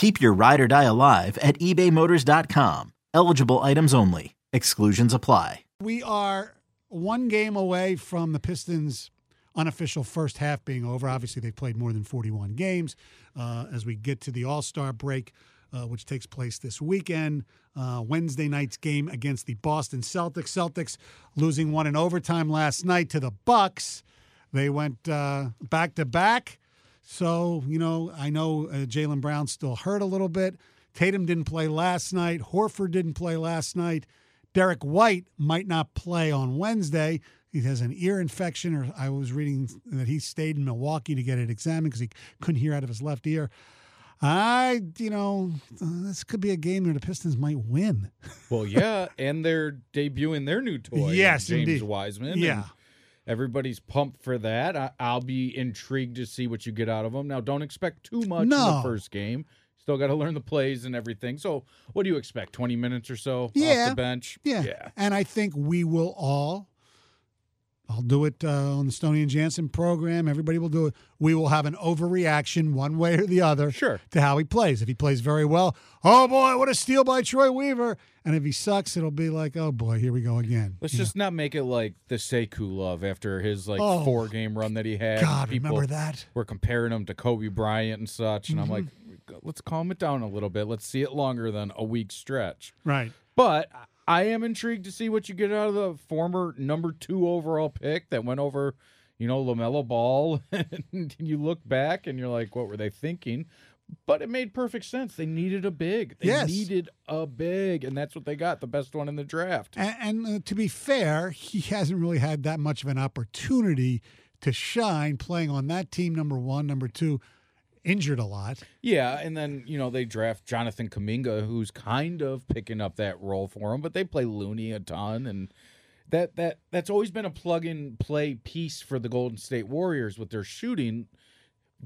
Keep your ride or die alive at ebaymotors.com. Eligible items only. Exclusions apply. We are one game away from the Pistons' unofficial first half being over. Obviously, they've played more than 41 games. Uh, as we get to the All Star break, uh, which takes place this weekend, uh, Wednesday night's game against the Boston Celtics. Celtics losing one in overtime last night to the Bucks. They went back to back. So, you know, I know uh, Jaylen Brown's still hurt a little bit. Tatum didn't play last night. Horford didn't play last night. Derrick White might not play on Wednesday. He has an ear infection, or I was reading that he stayed in Milwaukee to get it examined because he couldn't hear out of his left ear. I, you know, uh, this could be a game where the Pistons might win. Well, yeah, and they're debuting their new toy. Yes, James indeed. Wiseman. Yeah. Everybody's pumped for that. I, I'll be intrigued to see what you get out of them. Now, don't expect too much in the first game. Still got to learn the plays and everything. So, what do you expect? Twenty minutes or so Yeah. off the bench? Yeah. yeah. And I think we will all, I'll do it uh, on the Stoney and Jansen program. Everybody will do it. We will have an overreaction one way or the other Sure. to how he plays. If he plays very well, oh boy, what a steal by Troy Weaver. And if he sucks, it'll be like, oh boy, here we go again. Let's You know? just not make it like the Sekou love after his like Oh, four game run that he had. God, People remember that? We're comparing him to Kobe Bryant and such, and I'm like, Mm-hmm. let's calm it down a little bit. Let's see it longer than a week stretch. Right. But I am intrigued to see what you get out of the former number two overall pick that went over, you know, LaMelo Ball. and you look back and you're like, what were they thinking? But it made perfect sense. They needed a big. They Yes. needed a big, and that's what they got. The best one in the draft. And, and uh, to be fair, he hasn't really had that much of an opportunity to shine playing on that team, number one. Number two, injured a lot. Yeah, and then you know they draft Jonathan Kuminga, who's kind of picking up that role for him, but they play Looney a ton, and that that that's always been a plug and play piece for the Golden State Warriors with their shooting.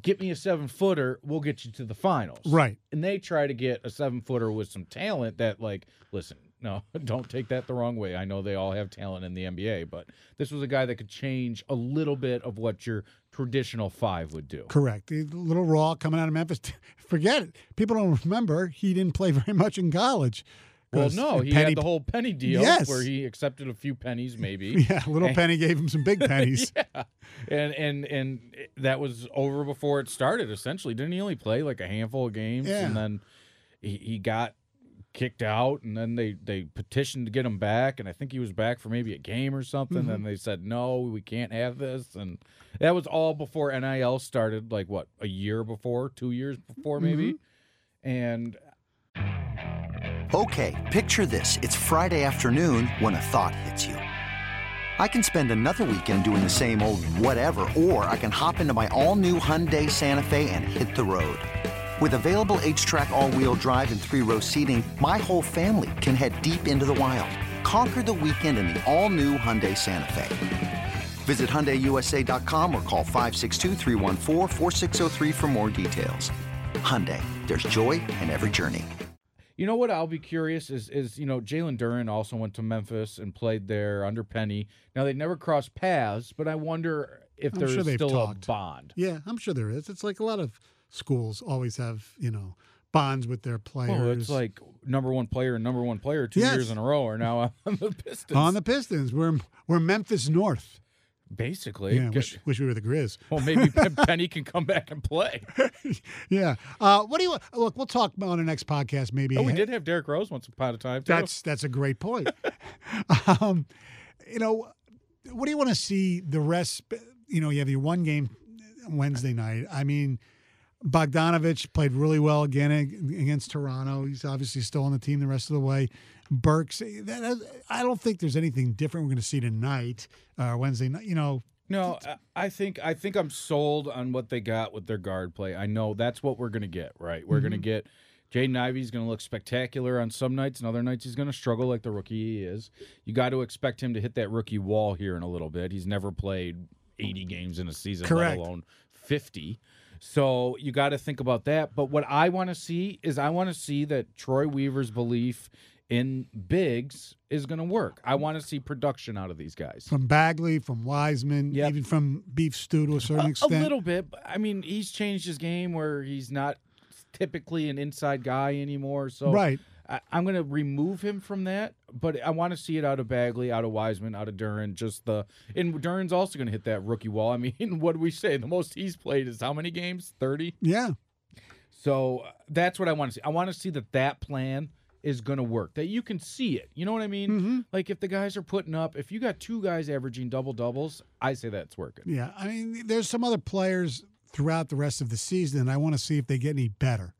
Get me a seven footer, we'll get you to the finals. Right. And they try to get a seven footer with some talent that, like, listen, no, don't take that the wrong way. I know they all have talent in the NBA, but this was a guy that could change a little bit of what your traditional five would do. Correct. A little raw coming out of Memphis. Forget it. People don't remember he didn't play very much in college. Well, no, he Penny- had the whole penny deal Yes. where he accepted a few pennies, maybe. Yeah, little Penny gave him some big pennies. yeah, and and and that was over before it started. Essentially, didn't he only play like a handful of games, Yeah. and then he, he got kicked out, and then they they petitioned to get him back, and I think he was back for maybe a game or something. Mm-hmm. And they said no, we can't have this, and that was all before NIL started. Like what, a year before, two years before, maybe, Mm-hmm. and Okay, picture this. It's Friday afternoon when a thought hits you. I can spend another weekend doing the same old whatever, or I can hop into my all new Hyundai Santa Fe and hit the road. With available HTRAC, all wheel drive, and three row seating, my whole family can head deep into the wild. Conquer the weekend in the all new Hyundai Santa Fe. Visit HyundaiUSA.com or call 562-314-4603 for more details. Hyundai, there's joy in every journey. You know what? I'll be curious is is you know Jalen Duren also went to Memphis and played there under Penny. Now they never crossed paths, but I wonder if I'm there's sure they've still talked. a bond. Yeah, I'm sure there is. It's like a lot of schools always have, you know, bonds with their players. Oh, it's like number one player and number one player two Yes. years in a row are now on the Pistons. on the Pistons. We're we're Memphis North. Basically, Yeah, wish, wish we were the Grizz. well, maybe Penny can come back and play. yeah. Uh, what do you look? We'll talk on the next podcast. Maybe. Oh, we did have Derrick Rose once upon a time. Too. That's that's a great point. um, you know, what do you want to see the rest? You know, you have your one game Wednesday night. I mean, Bogdanovich played really well again against Toronto. He's obviously still on the team the rest of the way. Burks, that, I don't think there's anything different we're going to see tonight, uh, Wednesday night. You know, no, I think I think I'm sold on what they got with their guard play. I know that's what we're going to get. Right, we're mm-hmm. going to get Jaden Ivey's going to look spectacular on some nights, and other nights he's going to struggle like the rookie he is. You got to expect him to hit that rookie wall here in a little bit. He's never played 80 games in a season, Correct. let alone 50. So you got to think about that. But what I want to see is I want to see that Troy Weaver's belief in bigs is going to work. I want to see production out of these guys. From Bagley, from Wiseman, yep. even from Beef Stew to a certain a, extent. A little bit. I mean, he's changed his game where he's not typically an inside guy anymore. So right. I, am going to remove him from that, but I want to see it out of Bagley, out of Wiseman, out of Duren. Just the and Duren's also going to hit that rookie wall. I mean, what do we say? The most he's played is how many games? Thirty. Yeah. So uh, that's what I want to see. I want to see that that plan is going to work. That you can see it. You know what I mean? Mm-hmm. Like if the guys are putting up, if you got two guys averaging double doubles, I say that's working. Yeah, I mean, there's some other players throughout the rest of the season, and I want to see if they get any better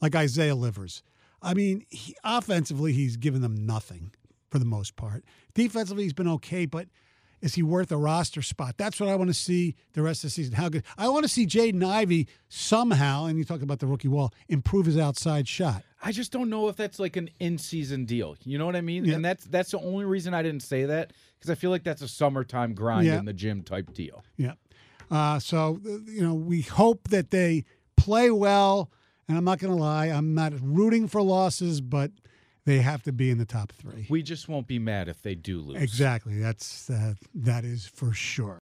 like Isaiah Livers. I mean, he, offensively, he's given them nothing for the most part. Defensively, he's been okay, but is he worth a roster spot? That's what I want to see the rest of the season. How good? I want to see Jaden Ivey somehow, and you talked about the rookie wall, improve his outside shot. I just don't know if that's like an in-season deal. You know what I mean? Yeah. And that's that's the only reason I didn't say that because I feel like that's a summertime grind yeah. in the gym type deal. Yeah. Uh, so uh, you know, we hope that they play well and I'm not going to lie, I'm not rooting for losses, but they have to be in the top three. We just won't be mad if they do lose. Exactly. That's uh, that is for sure.